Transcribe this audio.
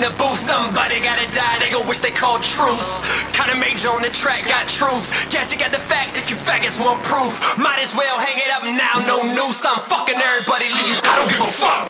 in the booth. Somebody gotta die, they gon' wish they called truce. Kinda major on the track, got truth. Yeah, you got the facts if you faggots want proof. Might as well hang it up now, no noose. I'm fucking everybody, leave. I don't give a fuck.